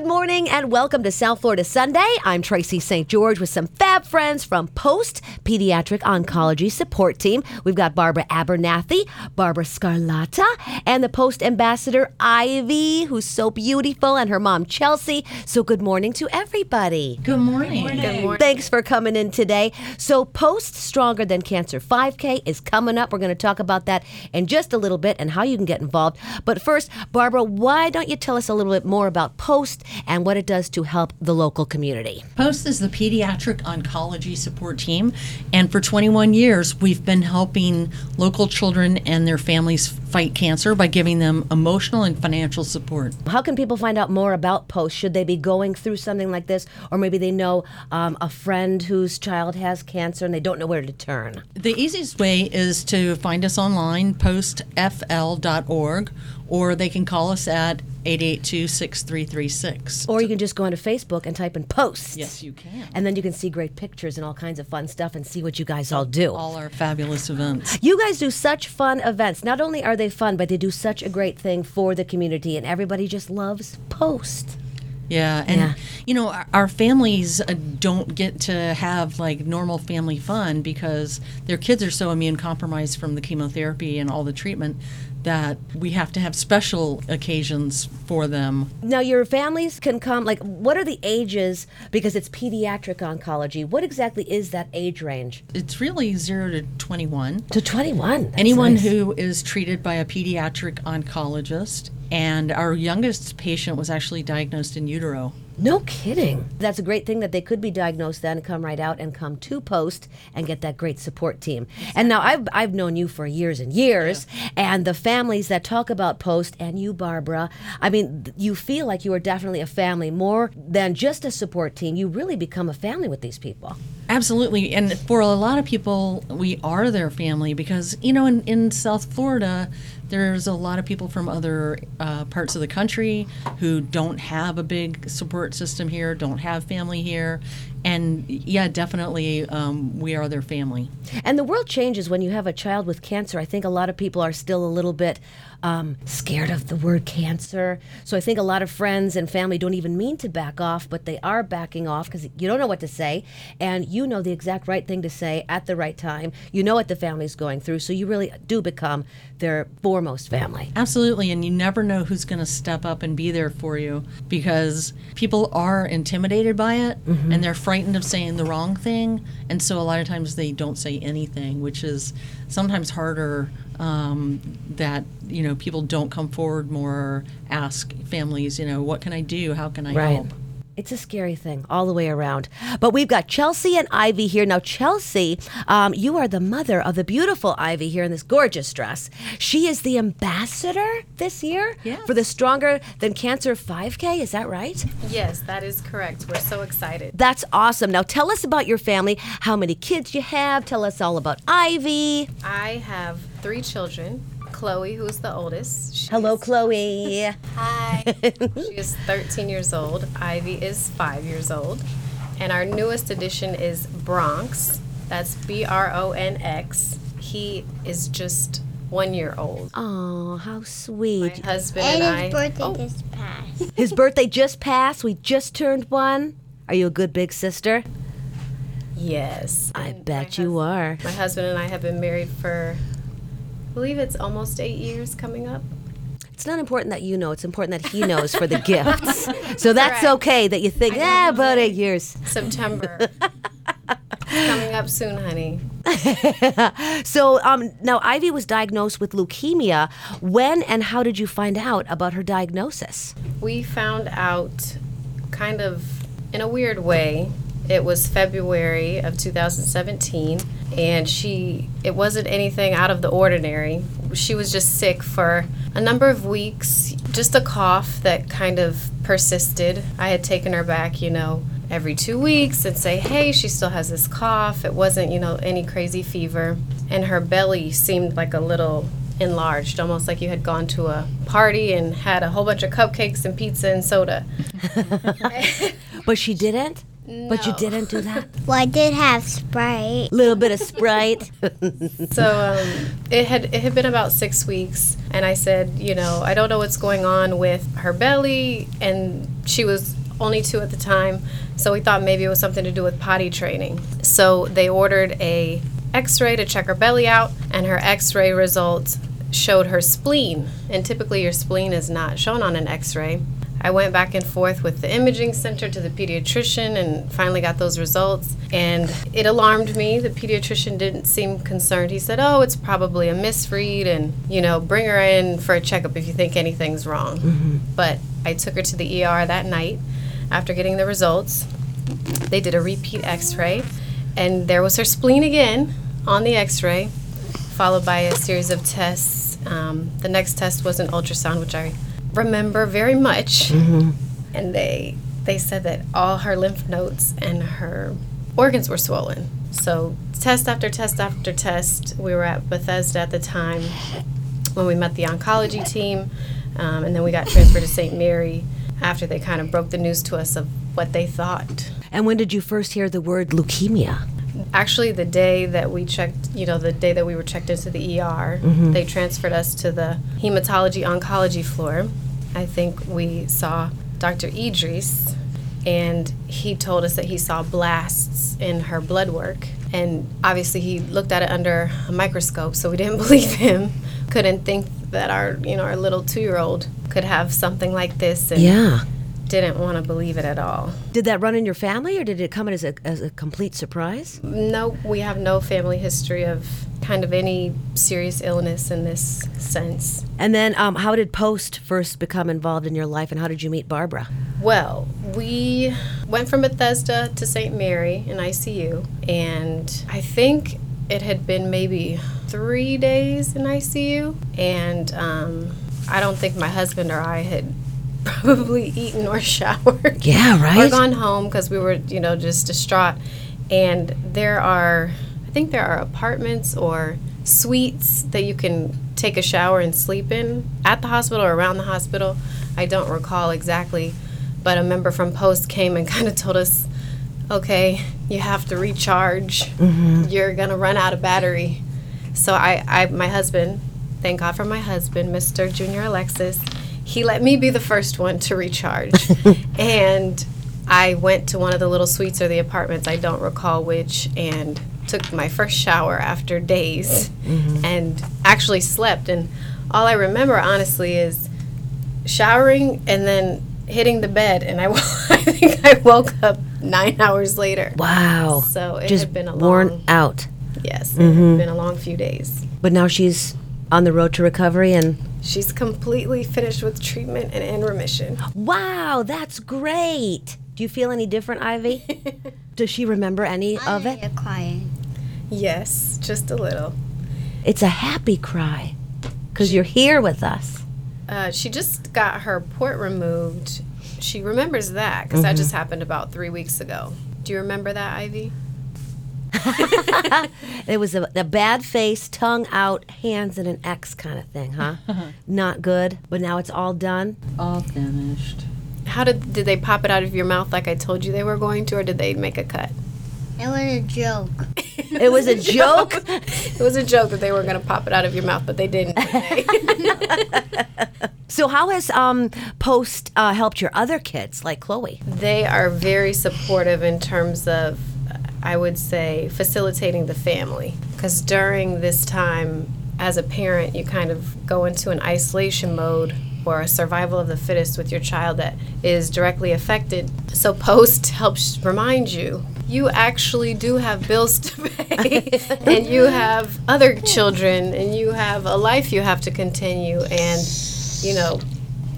Good morning and welcome to South Florida Sunday. I'm Tracy St. George with some fab friends from Post Pediatric Oncology Support Team. We've got Barbara Abernathy, Barbara Scarlata, and the Post Ambassador Ivy, who's so beautiful, and her mom Chelsea. So good morning to everybody. Good morning. Good morning. Thanks for coming in today. So, Post Stronger Than Cancer 5K is coming up. We're going to talk about that in just a little bit and how you can get involved. But first, Barbara, why don't you tell us a little bit more about Post and what it does to help the local community? Post is the pediatric oncology support team, and for 21 years, we've been helping local children and their families fight cancer by giving them emotional and financial support. How can people find out more about Post? Should they be going through something like this, or maybe they know um, a friend whose child has cancer and they don't know where to turn? The easiest way is to find us online, postfl.org, or they can call us at 882 6336. Or you can just go onto Facebook and type in posts. Yes, you can. And then you can see great pictures and all kinds of fun stuff and see what you guys all do. All our fabulous events. You guys do such fun events. Not only are they fun, but they do such a great thing for the community, and everybody just loves Post. Yeah, and Yeah. you know, our, our families uh, don't get to have like normal family fun because their kids are so immune compromised from the chemotherapy and all the treatment that we have to have special occasions for them. Now, your families can come, like, what are the ages? Because it's pediatric oncology. What exactly is that age range? It's really 0 to 21. To 21. That's Anyone nice. who is treated by a pediatric oncologist and our youngest patient was actually diagnosed in utero. No kidding. That's a great thing that they could be diagnosed then, come right out and come to Post and get that great support team. And now I've, I've known you for years and years, and the families that talk about Post and you, Barbara, I mean, you feel like you are definitely a family more than just a support team. You really become a family with these people. Absolutely. And for a lot of people, we are their family because, you know, in, in South Florida, there's a lot of people from other uh, parts of the country who don't have a big support system here, don't have family here. And yeah, definitely, um, we are their family. And the world changes when you have a child with cancer. I think a lot of people are still a little bit um, scared of the word cancer. So I think a lot of friends and family don't even mean to back off, but they are backing off because you don't know what to say. And you know the exact right thing to say at the right time. You know what the family's going through. So you really do become their foremost family. Absolutely, and you never know who's going to step up and be there for you because people are intimidated by it and they're frightened of saying the wrong thing, and so a lot of times they don't say anything, which is sometimes harder. Um, that you know people don't come forward more, ask families, you know, what can I do? How can I help? It's a scary thing all the way around. But we've got Chelsea and Ivy here. Now, Chelsea, um, you are the mother of the beautiful Ivy here in this gorgeous dress. She is the ambassador this year Yes. for the Stronger Than Cancer 5K. Is that right? Yes, that is correct. We're so excited. That's awesome. Now, tell us about your family, how many kids you have. Tell us all about Ivy. I have three children. Chloe, who's the oldest. She Hello, Chloe. Hi. she is 13 years old. Ivy is five years old. And our newest addition is Bronx. That's B R O N X. He is just one year old. Oh, how sweet. My husband And and, his I. birthday Oh, just passed. His birthday just passed. We just turned one. Are you a good big sister? yes. I bet my you hus- are. My husband and I have been married for, I believe it's almost eight years coming up. It's not important that you know. It's important that he knows for the gifts. So that's okay that you think, yeah, about eight years. September. Coming up soon, honey. So um, now Ivy was diagnosed with leukemia. When and how did you find out about her diagnosis? We found out kind of in a weird way. It was February of 2017, and she, it wasn't anything out of the ordinary. She was just sick for a number of weeks, just a cough that kind of persisted. I had taken her back, you know, every two weeks and say, hey, she still has this cough. It wasn't, you know, any crazy fever. And her belly seemed like a little enlarged, almost like you had gone to a party and had a whole bunch of cupcakes and pizza and soda. But she didn't. But you didn't do that? Well, I did have Sprite. little bit of Sprite. So um, it had it had been about six weeks, and I said, you know, I don't know what's going on with her belly, and she was only two at the time, so we thought maybe it was something to do with potty training. So they ordered a X-ray to check her belly out, and her X-ray results showed her spleen, and typically your spleen is not shown on an X-ray. I went back and forth with the imaging center to the pediatrician and finally got those results. And it alarmed me. The pediatrician didn't seem concerned. He said, Oh, it's probably a misread, and, you know, bring her in for a checkup if you think anything's wrong. But I took her to the ER that night after getting the results. They did a repeat x ray, and there was her spleen again on the x ray, followed by a series of tests. Um, the next test was an ultrasound, which I remember very much. And they they said that all her lymph nodes and her organs were swollen. So test after test after test. We were at Bethesda at the time when we met the oncology team, um, and then we got transferred to St. Mary after they kind of broke the news to us of what they thought. and when did you first hear the word leukemia? Actually, the day that we checked, you know, the day that we were checked into the ER, they transferred us to the hematology oncology floor. I think we saw Dr. Idris, and he told us that he saw blasts in her blood work. And obviously, he looked at it under a microscope, so we didn't believe him. Couldn't think that our, you know, our little two-year-old could have something like this, and Yeah. Didn't want to believe it at all. Did that run in your family or did it come in as a, as a complete surprise? No, we have no family history of kind of any serious illness in this sense. And then um, how did Post first become involved in your life and how did you meet Barbara? Well, we went from Bethesda to St. Mary in ICU, and I think it had been maybe three days in ICU, and um, I don't think my husband or I had probably eaten or showered. Yeah, right. or gone home because we were, you know, just distraught. And there are, I think there are apartments or suites that you can take a shower and sleep in at the hospital or around the hospital. I don't recall exactly, but a member from Post came and kind of told us, okay, you have to recharge. Mm-hmm. You're gonna run out of battery. So I, I, my husband, thank God for my husband, Mr. Junior Alexis, he let me be the first one to recharge. and I went to one of the little suites or the apartments, I don't recall which, and took my first shower after days mm-hmm. and actually slept. And all I remember, honestly, is showering and then hitting the bed. And I—I think I woke up nine hours later. Wow. So it Just had been a worn long, out. yes, it had mm-hmm. been a long few days. But now she's on the road to recovery and She's completely finished with treatment and in remission. wow, that's great. Do you feel any different, Ivy? Does she remember any of it? You're crying. Yes, just a little. It's a happy cry because you're here with us. Uh, she just got her port removed. She remembers that because that just happened about three weeks ago. Do you remember that, Ivy? It was a, a bad face, tongue out, hands in an X kind of thing, huh? Not good, but now it's all done. All finished. How did did they pop it out of your mouth like I told you they were going to, or did they make a cut? It was a joke. It was a joke. It was a joke that they were going to pop it out of your mouth, but they didn't. did they? So how has um, Post uh, helped your other kids, like Chloe? They are very supportive in terms of, I would say, facilitating the family. Because during this time, as a parent, you kind of go into an isolation mode or a survival of the fittest with your child that is directly affected. So, Post helps remind you you actually do have bills to pay, and you have other children, and you have a life you have to continue. And, you know,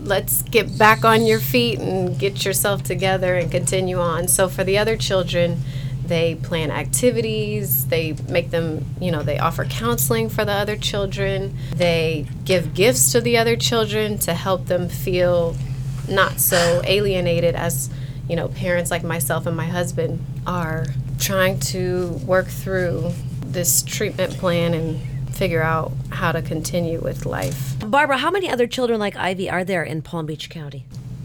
let's get back on your feet and get yourself together and continue on. So for the other children, they plan activities, they make them, you know, they offer counseling for the other children, they give gifts to the other children to help them feel not so alienated as, you know, parents like myself and my husband are trying to work through this treatment plan and figure out how to continue with life. Barbara, how many other children like Ivy are there in Palm Beach County?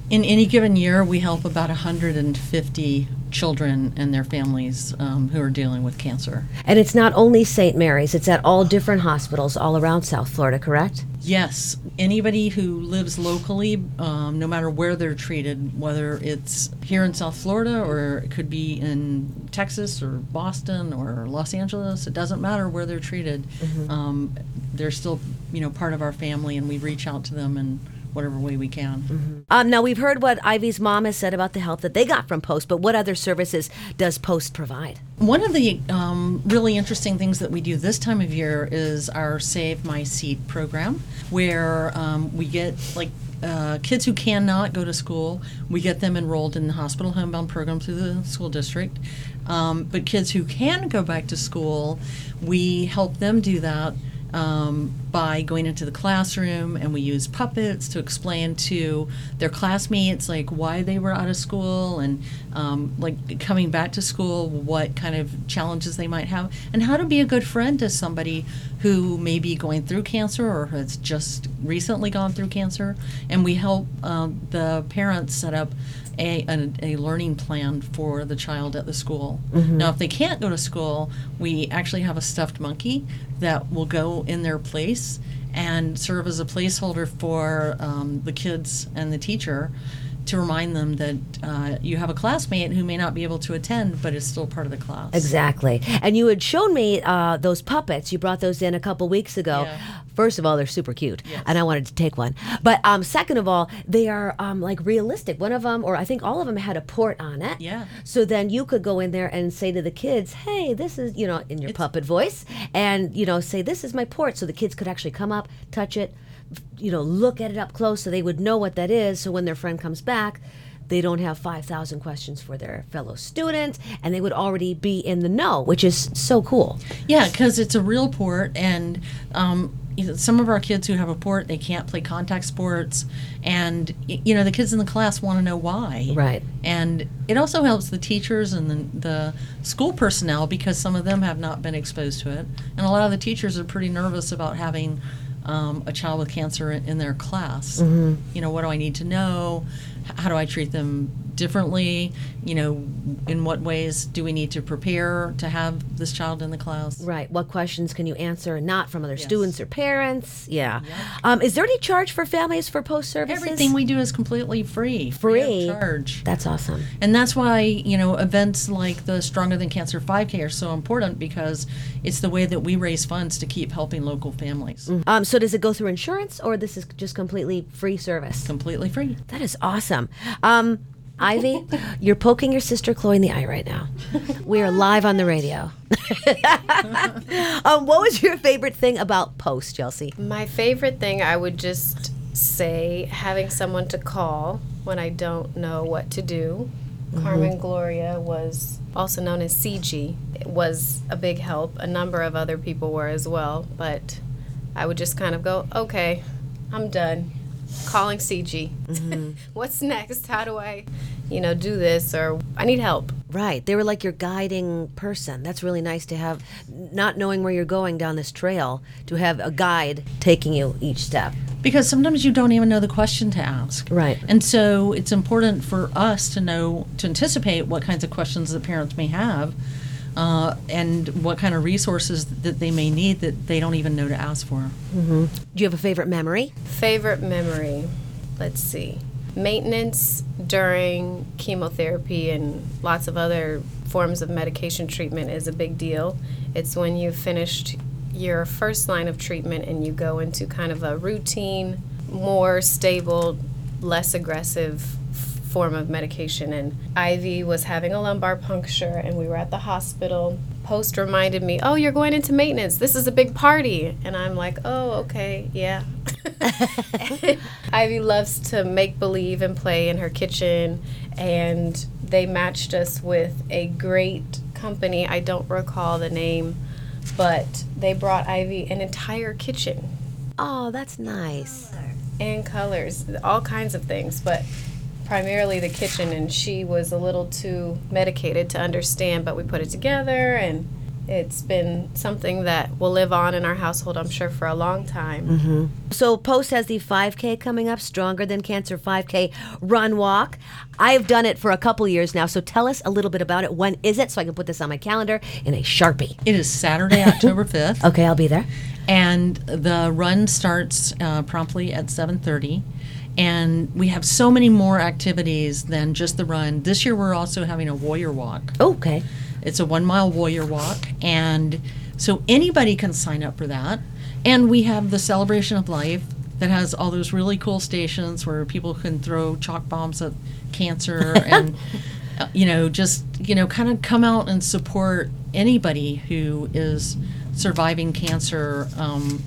In any given year, we help about 150 children and their families um, who are dealing with cancer. And it's not only St. Mary's, it's at all different hospitals all around South Florida, correct? Yes, anybody who lives locally, um, no matter where they're treated, whether it's here in South Florida or it could be in Texas or Boston or Los Angeles, it doesn't matter where they're treated. Um, they're still, you know, part of our family, and we reach out to them in whatever way we can. Um, now, we've heard what Ivy's mom has said about the help that they got from Post, but what other services does Post provide? One of the um, really interesting things that we do this time of year is our Save My Seat program, where um, we get like uh, kids who cannot go to school, we get them enrolled in the hospital homebound program through the school district. Um, but kids who can go back to school, we help them do that um, by going into the classroom and we use puppets to explain to their classmates like why they were out of school and um, like coming back to school what kind of challenges they might have and how to be a good friend to somebody who may be going through cancer or has just recently gone through cancer and we help um, the parents set up a, a, a learning plan for the child at the school. Now, if they can't go to school, we actually have a stuffed monkey that will go in their place and serve as a placeholder for um, the kids and the teacher to remind them that uh, you have a classmate who may not be able to attend but is still part of the class. Exactly. And you had shown me uh, those puppets. You brought those in a couple weeks ago. Yeah. First of all, they're super cute, and I wanted to take one. But um, second of all, they are um, like realistic. One of them, or I think all of them, had a port on it. Yeah. So then you could go in there and say to the kids, "Hey, this is you know in your puppet voice," and you know say, "This is my port," so the kids could actually come up, touch it, you know, look at it up close, so they would know what that is. So when their friend comes back. They don't have 5,000 questions for their fellow students, and they would already be in the know, which is so cool. Yeah, because it's a real port, and um, some of our kids who have a port, they can't play contact sports, and you know the kids in the class want to know why. Right. And it also helps the teachers and the, the school personnel because some of them have not been exposed to it, and a lot of the teachers are pretty nervous about having. Um, a child with cancer in, in their class. You know, what do I need to know? How do I treat them differently? You know, in what ways do we need to prepare to have this child in the class? Right. What questions can you answer not from other Yes. students or parents? Yeah. Um, is there any charge for families for post services? Everything we do is completely free, Free? of charge. That's awesome. And that's why, you know, events like the Stronger Than Cancer 5K are so important because it's the way that we raise funds to keep helping local families. Um, so does it go through insurance or this is just completely free service? Completely free. That is awesome. Um, Ivy, you're poking your sister Chloe in the eye right now. We are live on the radio. um, what was your favorite thing about Post, Chelsea? My favorite thing, I would just say, having someone to call when I don't know what to do. Carmen Gloria was also known as CG. It was a big help. A number of other people were as well, but I would just kind of go, okay, I'm done. Calling CG. Mm-hmm. What's next? How do I, you know, do this? Or I need help. Right. They were like your guiding person. That's really nice to have, not knowing where you're going down this trail, to have a guide taking you each step. Because sometimes you don't even know the question to ask. Right. And so it's important for us to know, to anticipate what kinds of questions the parents may have uh, and what kind of resources that they may need that they don't even know to ask for. Do you have a favorite memory? Favorite memory? Let's see. Maintenance during chemotherapy and lots of other forms of medication treatment is a big deal. It's when you've finished your first line of treatment and you go into kind of a routine, more stable, less aggressive f- form of medication. And Ivy was having a lumbar puncture, and we were at the hospital. Post reminded me, Oh, you're going into maintenance. This is a big party. And I'm like, Oh, okay, yeah. Ivy loves to make believe and play in her kitchen, and they matched us with a great company. I don't recall the name, but they brought Ivy an entire kitchen Oh, that's nice. and colors, all kinds of things, but primarily the kitchen. And she was a little too medicated to understand, but we put it together, and it's been something that will live on in our household, I'm sure, for a long time. Mm-hmm. So Post has the 5K coming up, Stronger Than Cancer 5K Run Walk. I've done it for a couple years now, so tell us a little bit about it. When is it, so I can put this on my calendar in a sharpie? It is Saturday, October 5th. Okay, I'll be there. and the run starts uh, promptly at 7.30 and we have so many more activities than just the run. This year we're also having a warrior walk. Okay. it's a one mile warrior walk. And so anybody can sign up for that. And we have the celebration of life that has all those really cool stations where people can throw chalk bombs at cancer and you know just you know kind of come out and support anybody who is surviving cancer um,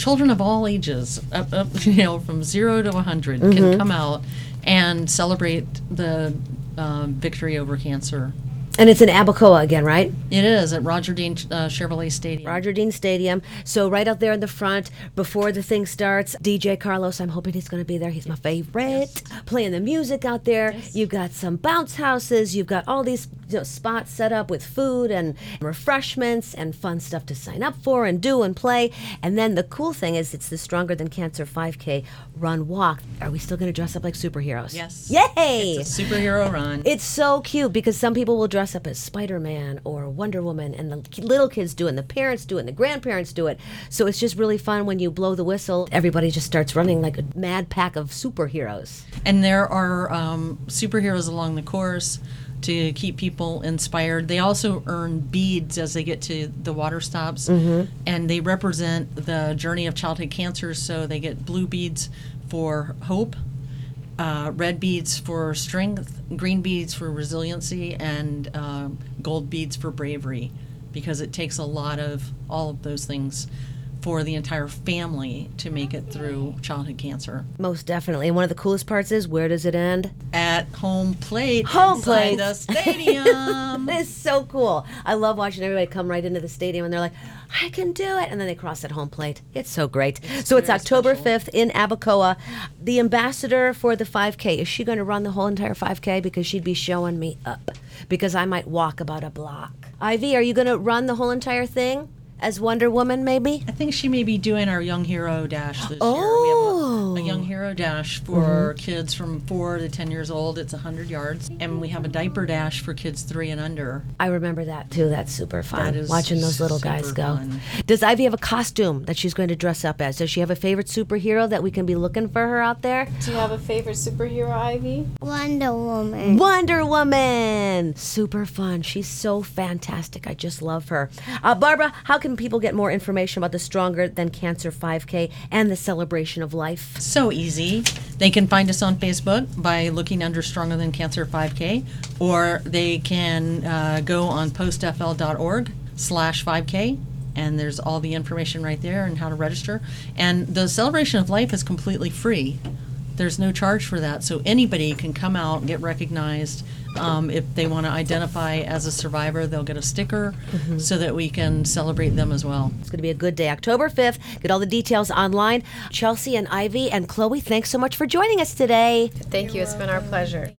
children of all ages up, up, you know from zero to 100 can come out and celebrate the um, victory over cancer And it's in Abacoa again, right? it is at Roger Dean uh, Chevrolet Stadium. Roger Dean Stadium. So right out there in the front, before the thing starts, DJ Carlos. I'm hoping he's going to be there. He's my favorite. Playing the music out there. You've got some bounce houses. You've got all these you know, spots set up with food and refreshments and fun stuff to sign up for and do and play. And then the cool thing is, it's the Stronger Than Cancer 5K Run Walk. Are we still going to dress up like superheroes? Yes. Yay! It's a superhero run. It's so cute because some people will dress up as Spider Man or Wonder Woman, and the little kids do it, and the parents do it, and the grandparents do it. So it's just really fun when you blow the whistle. Everybody just starts running like a mad pack of superheroes. and there are um, superheroes along the course to keep people inspired. They also earn beads as they get to the water stops, and they represent the journey of childhood cancer. So they get blue beads for hope, uh, red beads for strength, green beads for resiliency, and um, gold beads for bravery, because it takes a lot of all of those things for the entire family to make it through childhood cancer. Most definitely. And one of the coolest parts is where does it end? at home plate. Home plate. the stadium. It's so cool. I love watching everybody come right into the stadium and they're like, I can do it. And then they cross at home plate. It's so great. so it's October special. 5th in Abacoa. The ambassador for the 5K, is she going to run the whole entire 5K? Because she'd be showing me up. Because I might walk about a block. Ivy, are you going to run the whole entire thing? As Wonder Woman, maybe? I think she may be doing our Young Hero Dash this Oh. year. We have a, a Young Hero Dash for kids from four to ten years old. It's 100 yards. And we have a diaper dash for kids three and under. I remember that too. That's super fun. That is Watching those little guys go. fun. Does Ivy have a costume that she's going to dress up as? Does she have a favorite superhero that we can be looking for her out there? Do you have a favorite superhero, Ivy? Wonder Woman. Wonder Woman! Super fun. She's so fantastic. I just love her. Uh, Barbara, how can people get more information about the Stronger Than Cancer 5K and the celebration of life? So easy. They can find us on Facebook by looking under Stronger Than Cancer 5K, or they can uh, go on postfl.org slash 5K, and there's all the information right there and how to register. And the celebration of life is completely free. There's no charge for that, so anybody can come out get recognized. Um, if they want to identify as a survivor, they'll get a sticker so that we can celebrate them as well. It's going to be a good day. October 5th. Get all the details online. Chelsea and Ivy and Chloe, thanks so much for joining us today. Thank you. It's been our pleasure.